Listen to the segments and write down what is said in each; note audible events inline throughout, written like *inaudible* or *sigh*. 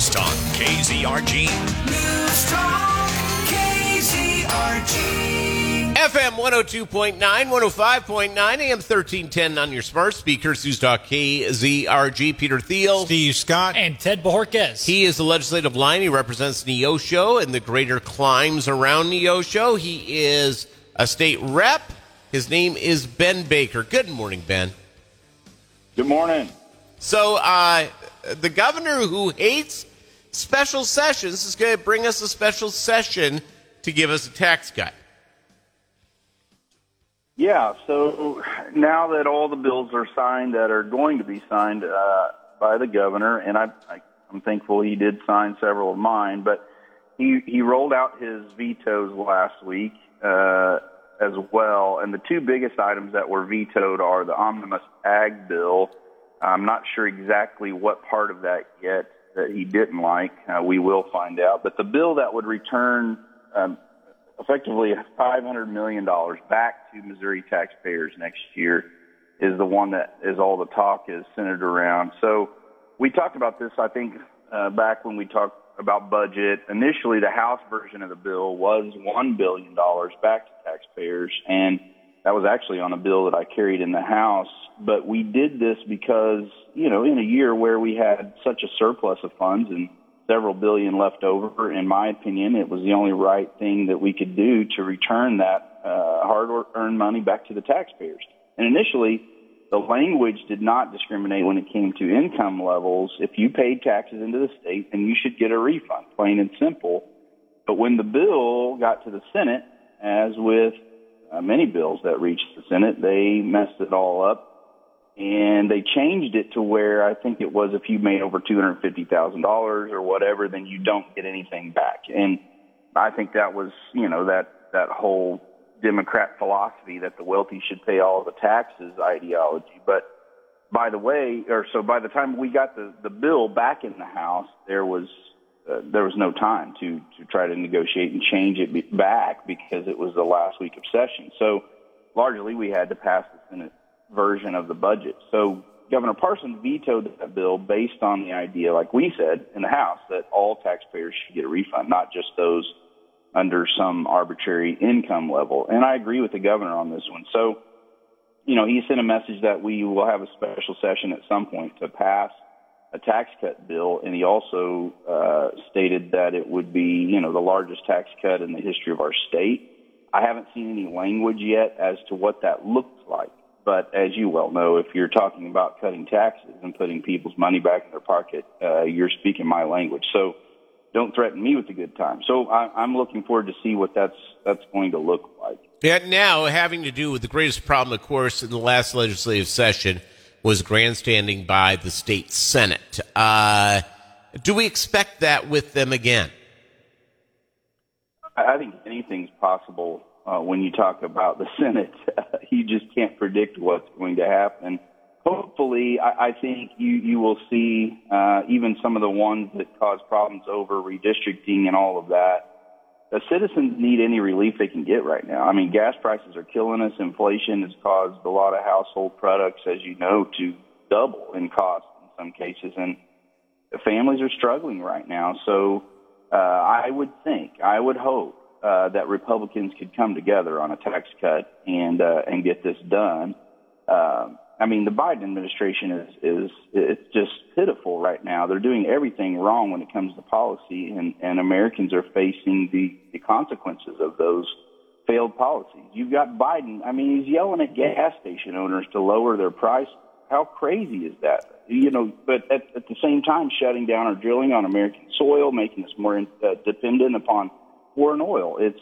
News Talk KZRG. News Talk KZRG. FM 102.9, 105.9, AM 1310 on your smart speakers. News Talk KZRG. Peter Thiel. Steve Scott. And Ted Bojorquez. He is the legislative lion. He represents Neosho and the greater climes around Neosho. He is a state rep. His name is Ben Baker. Good morning, Ben. Good morning. So, uh, the governor who hates special sessions is going to bring us a special session to give us a tax cut. Yeah, so now that all the bills are signed that are going to be signed uh, by the governor, and I, I, I'm thankful he did sign several of mine, but he, he rolled out his vetoes last week uh, as well. And the two biggest items that were vetoed are the omnibus ag bill. I'm not sure exactly what part of that yet that he didn't like. Uh, we will find out. But the bill that would return um, effectively $500 million back to Missouri taxpayers next year is the one that is all the talk is centered around. So we talked about this, I think, uh, back when we talked about budget. Initially, the House version of the bill was $1 billion back to taxpayers, and that was actually on a bill that I carried in the House. But we did this because, you know, in a year where we had such a surplus of funds and several billion left over. In my opinion, it was the only right thing that we could do to return that uh, hard-earned money back to the taxpayers. And initially, the language did not discriminate when it came to income levels. If you paid taxes into the state, then you should get a refund, plain and simple. But when the bill got to the Senate, as with uh, many bills that reached the Senate, they messed it all up and they changed it to where I think it was if you made over two hundred fifty thousand dollars or whatever, then you don't get anything back. And I think that was you know that that whole Democrat philosophy that the wealthy should pay all the taxes ideology. But by the way, or so by the time we got the the bill back in the House, there was uh, there was no time to to try to negotiate and change it back because it was the last week of session. So largely we had to pass the Senate version of the budget. So Governor Parsons vetoed that bill based on the idea, like we said in the House, that all taxpayers should get a refund, not just those under some arbitrary income level. And I agree with the governor on this one. So, you know, he sent a message that we will have a special session at some point to pass a tax cut bill, and he also uh, stated that it would be, you know, the largest tax cut in the history of our state. I haven't seen any language yet as to what that looks like. But as you well know, if you're talking about cutting taxes and putting people's money back in their pocket, uh, you're speaking my language. So don't threaten me with a good time. So I, I'm looking forward to see what that's that's going to look like. Yeah, now having to do with the greatest problem, of course, in the last legislative session was grandstanding by the state senate. Uh, do we expect that with them again? I think anything's possible uh, when you talk about the *laughs* Senate. *laughs* you just can't predict what's going to happen. Hopefully, I, I think you, you will see uh, even some of the ones that cause problems over redistricting and all of that. The citizens need any relief they can get right now. I mean, gas prices are killing us. Inflation has caused a lot of household products, as you know, to double in cost in some cases, and families are struggling right now. So uh, I would think, I would hope uh, that Republicans could come together on a tax cut and uh, and get this done. Um, I mean, the Biden administration is is it's just pitiful right now. They're doing everything wrong when it comes to policy, and and Americans are facing the the consequences of those failed policies. You've got Biden. I mean, he's yelling at gas station owners to lower their price. How crazy is that? You know, but at, at the same time, shutting down our drilling on American soil, making us more uh, dependent upon foreign oil. It's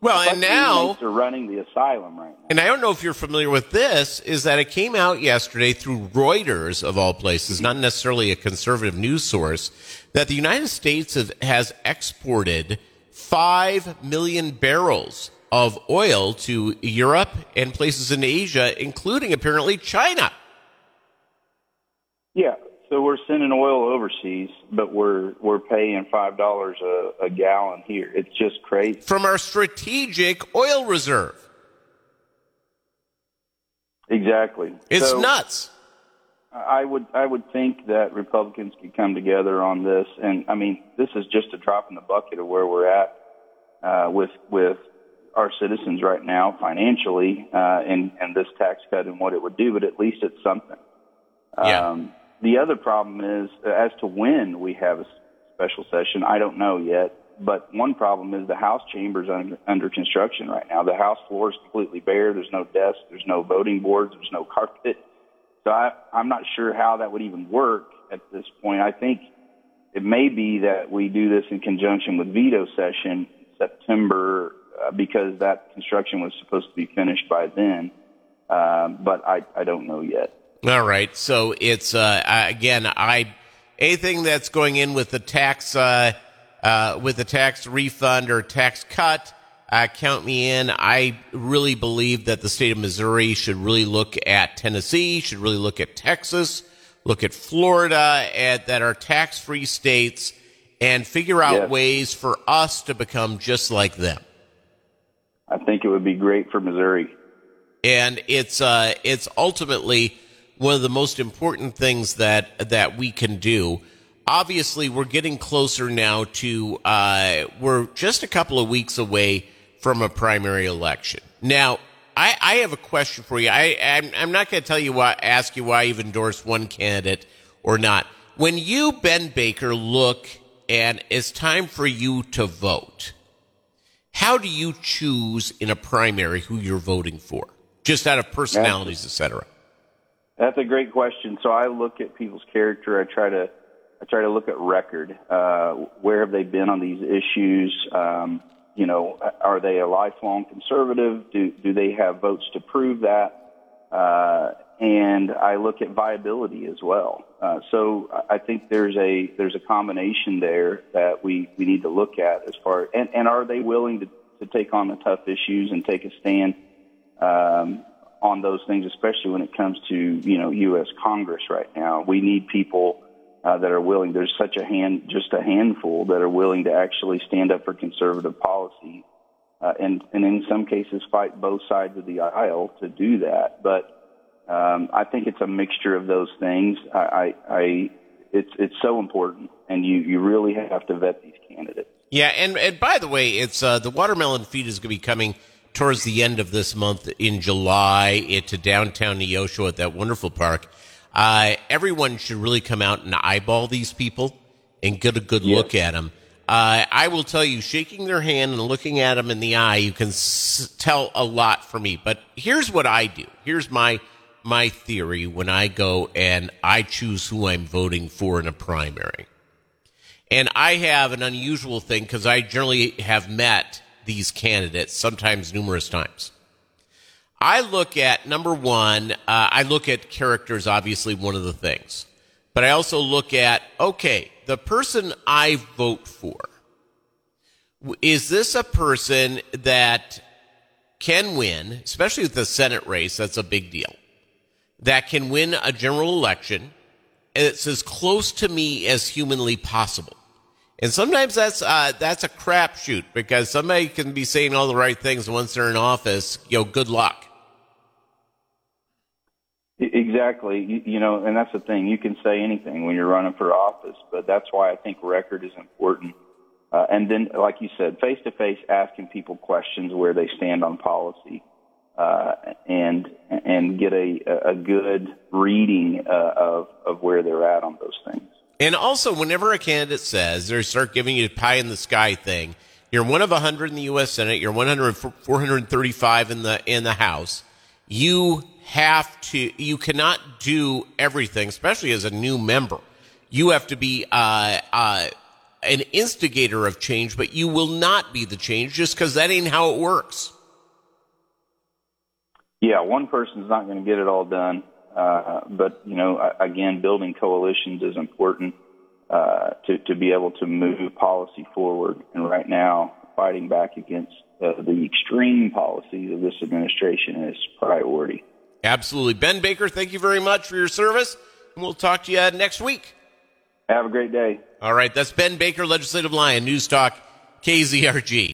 well, and now they're running the asylum right now. And I don't know if you're familiar with this. Is that it came out yesterday through Reuters of all places, not necessarily a conservative news source, that the United States have, has exported five million barrels of oil to Europe and places in Asia, including apparently China. So we're sending oil overseas, but we're we're paying five dollars a, a gallon here. It's just crazy. From our strategic oil reserve. Exactly. It's so, nuts. I would I would think that Republicans could come together on this, and I mean this is just a drop in the bucket of where we're at uh, with with our citizens right now financially, uh, and and this tax cut and what it would do. But at least it's something. Yeah. Um, the other problem is uh, as to when we have a special session. I don't know yet. But one problem is the House chambers under, under construction right now. The House floor is completely bare. There's no desk. There's no voting boards. There's no *laughs* carpet. So I, I'm not sure how that would even work at this point. I think it may be that we do this in conjunction with veto session September uh, because that construction was supposed to be finished by then. Um, but I, I don't know yet. All right. So it's uh, again, I anything that's going in with the tax uh, uh, with the tax refund or tax cut. Uh, count me in. I really believe that the state of Missouri should really look at Tennessee, should really look at Texas, look at Florida, at, that are tax free states, and figure out Yes. ways for us to become just like them. I think it would be great for Missouri. and it's uh, it's ultimately one of the most important things that that we can do. Obviously, we're getting closer now to uh, we're just a couple of weeks away from a primary election. Now, I, I have a question for you. I I'm, I'm not going to tell you why, ask you why you've endorsed one candidate or not. When you, Ben Baker, look and it's time for you to vote. How do you choose in a primary who you're voting for? Just out of personalities, et cetera. That's a great question. So I look at people's character. I try to I try to look at record. Uh, where have they been on these issues? Um, you know, are they a lifelong conservative? Do do they have votes to prove that? Uh, and I look at viability as well. Uh, so I think there's a there's a combination there that we we need to look at as far and and are they willing to to take on the tough issues and take a stand um, on those things, especially when it comes to you know U.S. Congress right now. We need people uh, that are willing. There's such a hand, just a handful that are willing to actually stand up for conservative policy, uh, and and in some cases fight both sides of the aisle to do that. But um, I think it's a mixture of those things. I, I, I it's it's so important, and you you really have to vet these candidates. Yeah, and, and by the way, it's uh, the watermelon feed is going to be coming towards the end of this month in July to downtown Neosho at that wonderful park. Uh, everyone should really come out and eyeball these people and get a good look at them. Uh, I will tell you, shaking their hand and looking at them in the eye, you can s- tell a lot for me. But here's what I do. Here's my my theory when I go and I choose who I'm voting for in a primary. And I have an unusual thing because I generally have met these candidates, sometimes numerous times. I look at number one, uh, I look at characters, obviously, one of the things. But I also look at, okay, the person I vote for, is this a person that can win, especially with the Senate race? That's a big deal. That can win a general election. And it's as close to me as humanly possible. And sometimes that's uh, that's a crapshoot because somebody can be saying all the right things once they're in office. You know, good luck. Exactly. You, you know, and that's the thing. You can say anything when you're running for office, but that's why I think record is important. Uh, and then, like you said, face to face, asking people questions where they stand on policy, uh, and and get a a good reading uh, of of where they're at on those things. And also, whenever a candidate says they start giving you a pie in the sky thing, you're one of 100 in the U.S. Senate, you're 100, 435 in the in the House. You have to, you cannot do everything, especially as a new member. You have to be uh, uh, an instigator of change, but you will not be the change just because that ain't how it works. Yeah, one person's not going to get it all done. Uh, but you know, again, building coalitions is important uh, to to be able to move policy forward. And right now, fighting back against uh, the extreme policies of this administration is priority. Absolutely. Ben Baker, thank you very much for your service, and we'll talk to you uh, next week. Have a great day. All right, that's Ben Baker, Legislative Lion, News Talk, KZRG.